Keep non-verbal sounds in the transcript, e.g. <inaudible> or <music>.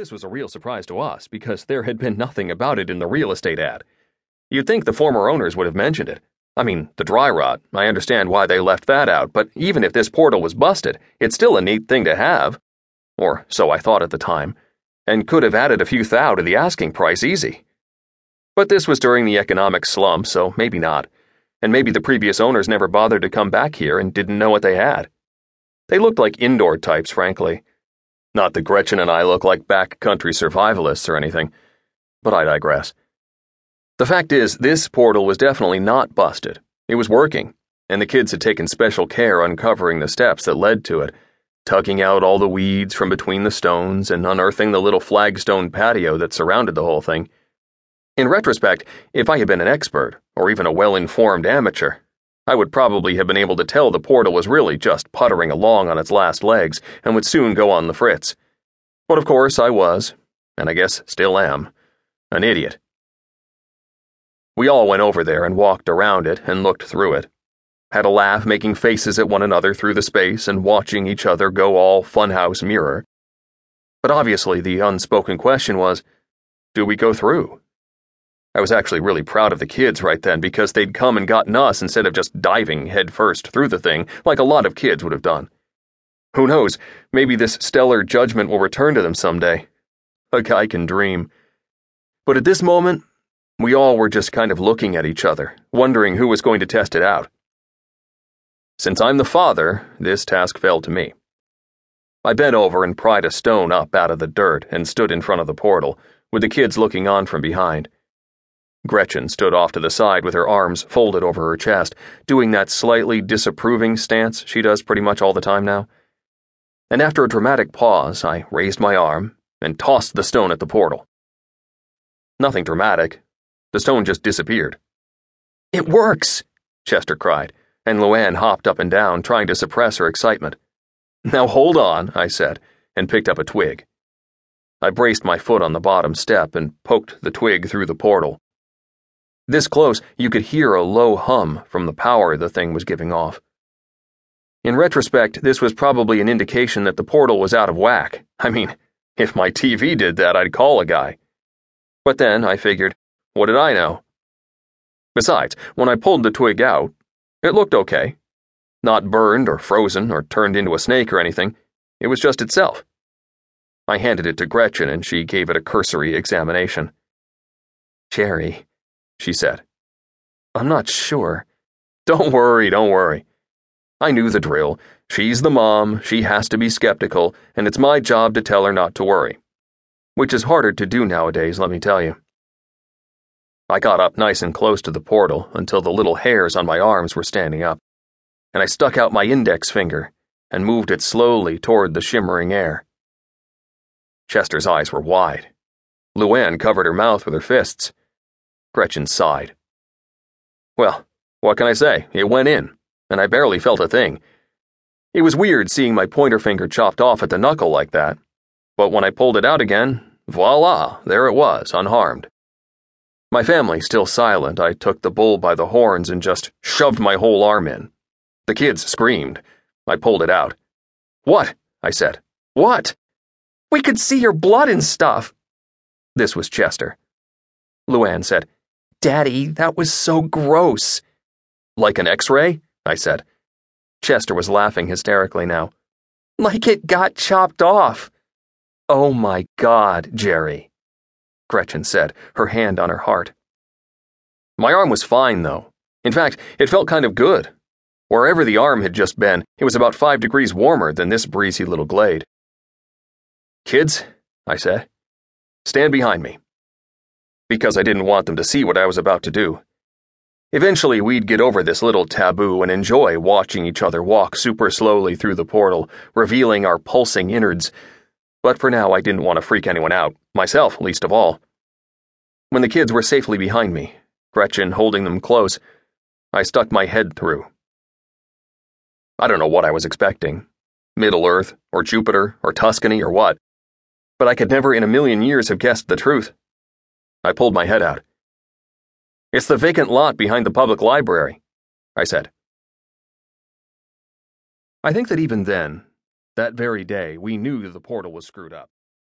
This was a real surprise to us because there had been nothing about it in the real estate ad. You'd think the former owners would have mentioned it. I mean, the dry rot, I understand why they left that out, but even if this portal was busted, it's still a neat thing to have. Or so I thought at the time, and could have added a few thou to the asking price easy. But this was during the economic slump, so maybe not. And maybe the previous owners never bothered to come back here and didn't know what they had. They looked like indoor types, frankly. Not that Gretchen and I look like backcountry survivalists or anything, but I digress. The fact is, this portal was definitely not busted. It was working, and the kids had taken special care uncovering the steps that led to it, tugging out all the weeds from between the stones and unearthing the little flagstone patio that surrounded the whole thing. In retrospect, if I had been an expert, or even a well informed amateur, I would probably have been able to tell the portal was really just puttering along on its last legs and would soon go on the fritz. But of course, I was, and I guess still am, an idiot. We all went over there and walked around it and looked through it. Had a laugh making faces at one another through the space and watching each other go all funhouse mirror. But obviously, the unspoken question was do we go through? I was actually really proud of the kids right then because they'd come and gotten us instead of just diving headfirst through the thing like a lot of kids would have done. Who knows, maybe this stellar judgment will return to them someday. A guy can dream. But at this moment, we all were just kind of looking at each other, wondering who was going to test it out. Since I'm the father, this task fell to me. I bent over and pried a stone up out of the dirt and stood in front of the portal, with the kids looking on from behind. Gretchen stood off to the side with her arms folded over her chest, doing that slightly disapproving stance she does pretty much all the time now. And after a dramatic pause, I raised my arm and tossed the stone at the portal. Nothing dramatic. The stone just disappeared. It works, Chester cried, and Luann hopped up and down, trying to suppress her excitement. Now hold on, I said, and picked up a twig. I braced my foot on the bottom step and poked the twig through the portal. This close, you could hear a low hum from the power the thing was giving off. In retrospect, this was probably an indication that the portal was out of whack. I mean, <laughs> if my TV did that, I'd call a guy. But then I figured, what did I know? Besides, when I pulled the twig out, it looked okay. Not burned or frozen or turned into a snake or anything. It was just itself. I handed it to Gretchen and she gave it a cursory examination. Jerry, she said. I'm not sure. Don't worry, don't worry. I knew the drill. She's the mom, she has to be skeptical, and it's my job to tell her not to worry. Which is harder to do nowadays, let me tell you. I got up nice and close to the portal until the little hairs on my arms were standing up, and I stuck out my index finger and moved it slowly toward the shimmering air. Chester's eyes were wide. Luann covered her mouth with her fists. Gretchen sighed. Well, what can I say? It went in, and I barely felt a thing. It was weird seeing my pointer finger chopped off at the knuckle like that, but when I pulled it out again, voila, there it was, unharmed. My family still silent, I took the bull by the horns and just shoved my whole arm in. The kids screamed. I pulled it out. What? I said. What? We could see your blood and stuff. This was Chester. Luann said, Daddy, that was so gross. Like an x ray? I said. Chester was laughing hysterically now. Like it got chopped off. Oh my God, Jerry, Gretchen said, her hand on her heart. My arm was fine, though. In fact, it felt kind of good. Wherever the arm had just been, it was about five degrees warmer than this breezy little glade. Kids, I said, stand behind me because I didn't want them to see what I was about to do. Eventually, we'd get over this little taboo and enjoy watching each other walk super slowly through the portal, revealing our pulsing innards. But for now, I didn't want to freak anyone out, myself least of all. When the kids were safely behind me, Gretchen holding them close, I stuck my head through. I don't know what I was expecting Middle Earth, or Jupiter, or Tuscany, or what. But I could never in a million years have guessed the truth. I pulled my head out. It's the vacant lot behind the public library, I said. I think that even then, that very day, we knew the portal was screwed up.